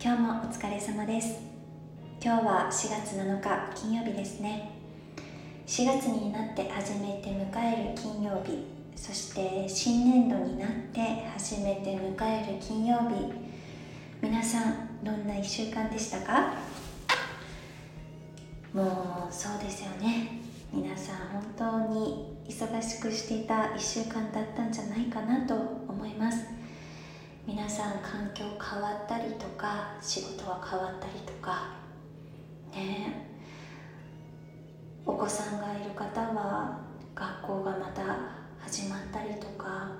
今日もお疲れ様です。今日は4月7日金曜日ですね。4月になって初めて迎える金曜日。そして新年度になって初めて迎える金曜日。皆さんどんな1週間でしたか？もうそうですよね。皆さん本当に忙しくしていた1週間だったんじゃないかなと思います。皆さん環境変わったか仕事は変わったりとか。ね。お子さんがいる方は学校がまた始まったりとか。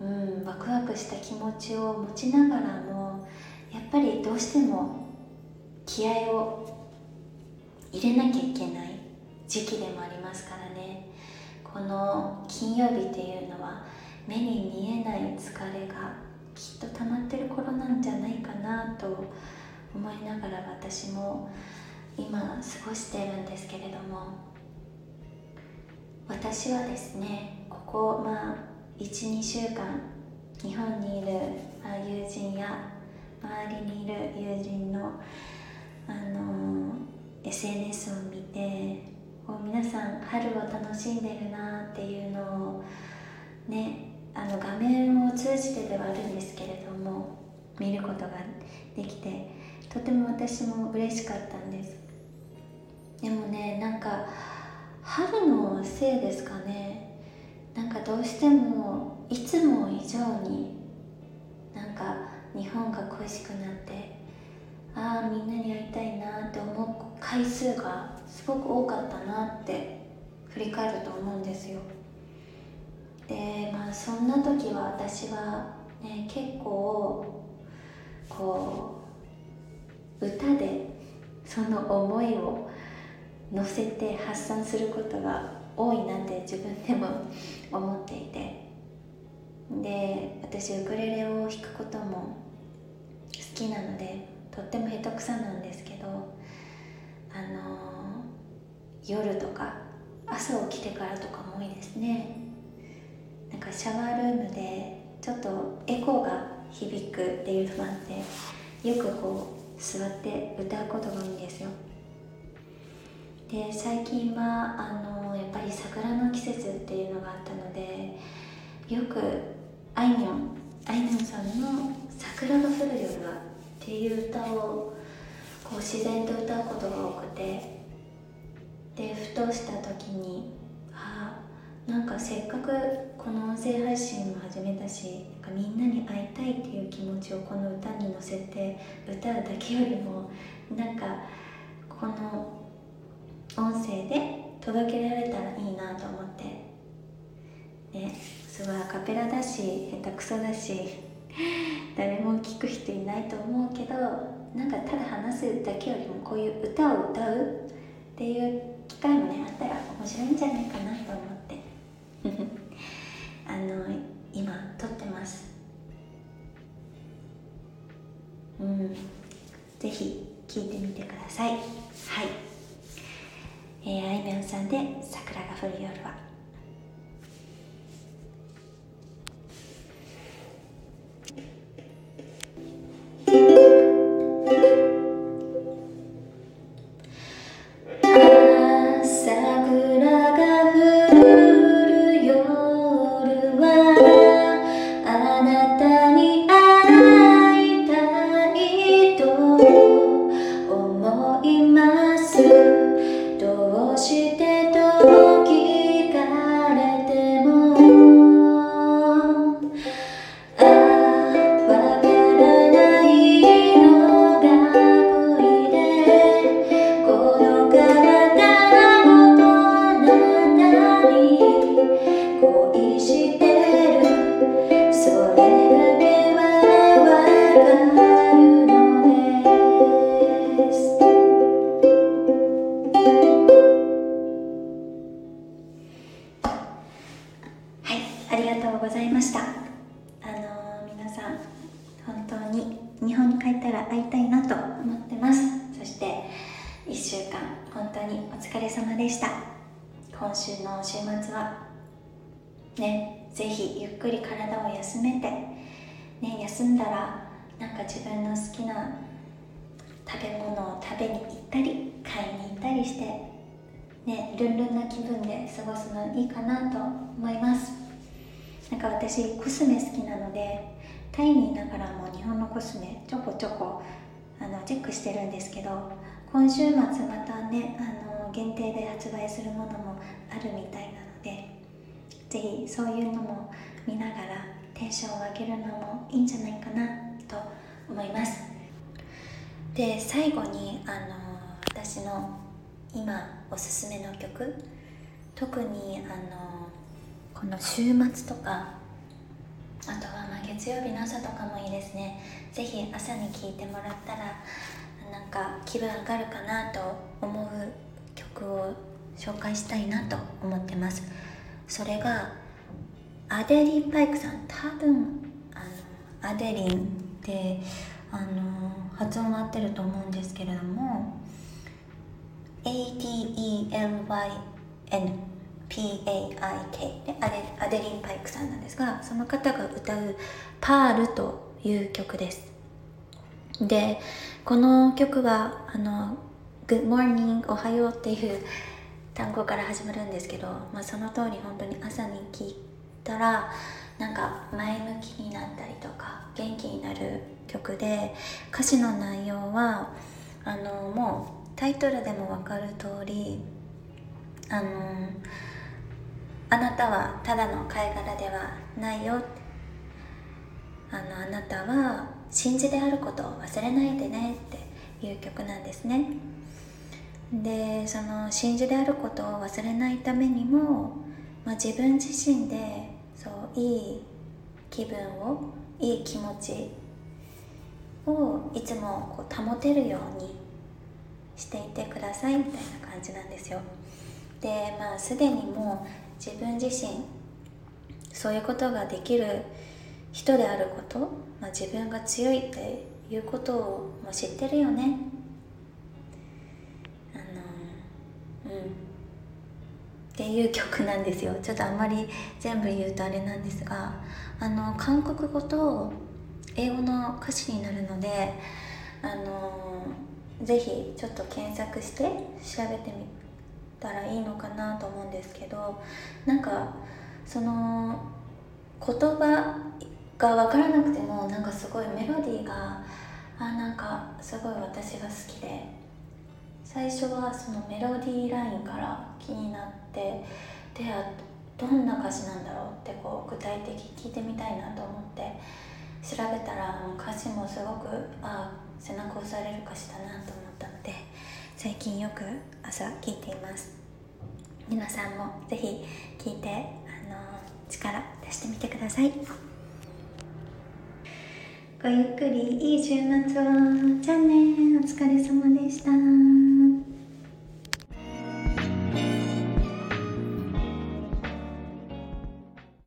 うんワクワクした気持ちを持ちながらもやっぱりどうしても気合を入れなきゃいけない時期でもありますからね。この金曜日っていうのは目に見えない疲れがきっと溜まってる頃なんじゃないかなと思いながら私も今過ごしてるんですけれども私はですねここまあ12週間日本にいる友人や周りにいる友人のあの SNS を見てこう皆さん春を楽しんでるなっていうのをねあの画面を通じてではあるんですけれども見ることができてとても私も嬉しかったんです。でもねなんか春のせいですかね。なんかどうしてもいつも以上になんか日本が恋しくなってああみんなに会いたいなって思う回数がすごく多かったなって振り返ると思うんですよ。でまあそんな時は私はね結構こう歌でその思いを乗せて発散することが多いなって自分でも思っていて。で私ウクレレを弾くことも好きなのでとっても下手くそなんですけどあの夜とか朝起きてからとかも多いですね。なんかシャワールームでちょっとエコーが響くっていうのもあってよくこう座って歌うことが多いんですよ。で最近はあのやっぱり桜の季節っていうのがあったのでよくあいみょんあいみょんさんの「桜が降る夜は」っていう歌をこう自然と歌うことが多くてでふとした時になんかせっかくこの音声配信も始めたしなんかみんなに会いたいっていう気持ちをこの歌に乗せて歌うだけよりもなんかこの音声で届けられたらいいなと思って。ねすごいアカペラだし下手くそだし誰も聞く人いないと思うけどなんかただ話すだけよりもこういう歌を歌うっていう機会もねあったら面白いんじゃないかな。分厉害是吧桜が降る夜は」今週の週末はねぜひゆっくり体を休めて、ね、休んだらなんか自分の好きな食べ物を食べに行ったり買いに行ったりしてねルンルンな気分で過ごすのいいかなと思います。なんか私コスメ好きなのでタイにいながらも日本のコスメちょこちょこあのチェックしてるんですけど今週末またねあの限定で発売するものもあるみたいなので是非そういうのも見ながらテンションを上げるのもいいんじゃないかなと思います。で最後にあの私の今おすすめの曲。特にあのこの週末とかあとはまあ月曜日の朝とかもいいですね。是非朝に聴いてもらったらなんか気分上がるかなと思う曲を紹介したいなと思ってます。それがアデリン・パイクさん。多分あのアデリンってあの発音は合ってると思うんですけれども ADELYN でアデアデリン・パイクさんなんですがその方が歌う「パール」という曲です。でこの曲はあの「Good Morning おはよう」っていう単語から始まるんですけど、まあ、その通り本当に朝に聴いたらなんか前向きになったりとか元気になる曲で歌詞の内容はあのもうタイトルでも分かる通りあのあなたはただの貝殻ではないよ。あのあなたは真珠であることを忘れないでねっていう曲なんですね。でその真珠であることを忘れないためにも、まあ、自分自身でそういい気分をいい気持ちをいつもこう保てるようにしていてくださいみたいな感じなんですよ。でまあすでにもう自分自身そういうことができる人であること、まあ、自分が強いっていうことをも知ってるよね。あのうん。っていう曲なんですよ。ちょっとあんまり全部言うとあれなんですがあの韓国語と英語の歌詞になるのであのぜひちょっと検索して調べてみたらいいのかなと思うんですけどなんかその言葉が分からなくてもなんかすごいメロディーがあなんかすごい私が好きで最初はそのメロディーラインから気になってではどんな歌詞なんだろうってこう具体的聞いてみたいなと思って調べたら歌詞もすごくあ背中押される歌詞だなと思ったので最近よく朝聞いています。皆さんもぜひ聞いてあの力出してみてください。ごゆっくりいい週末を。じゃあねお疲れ様でした。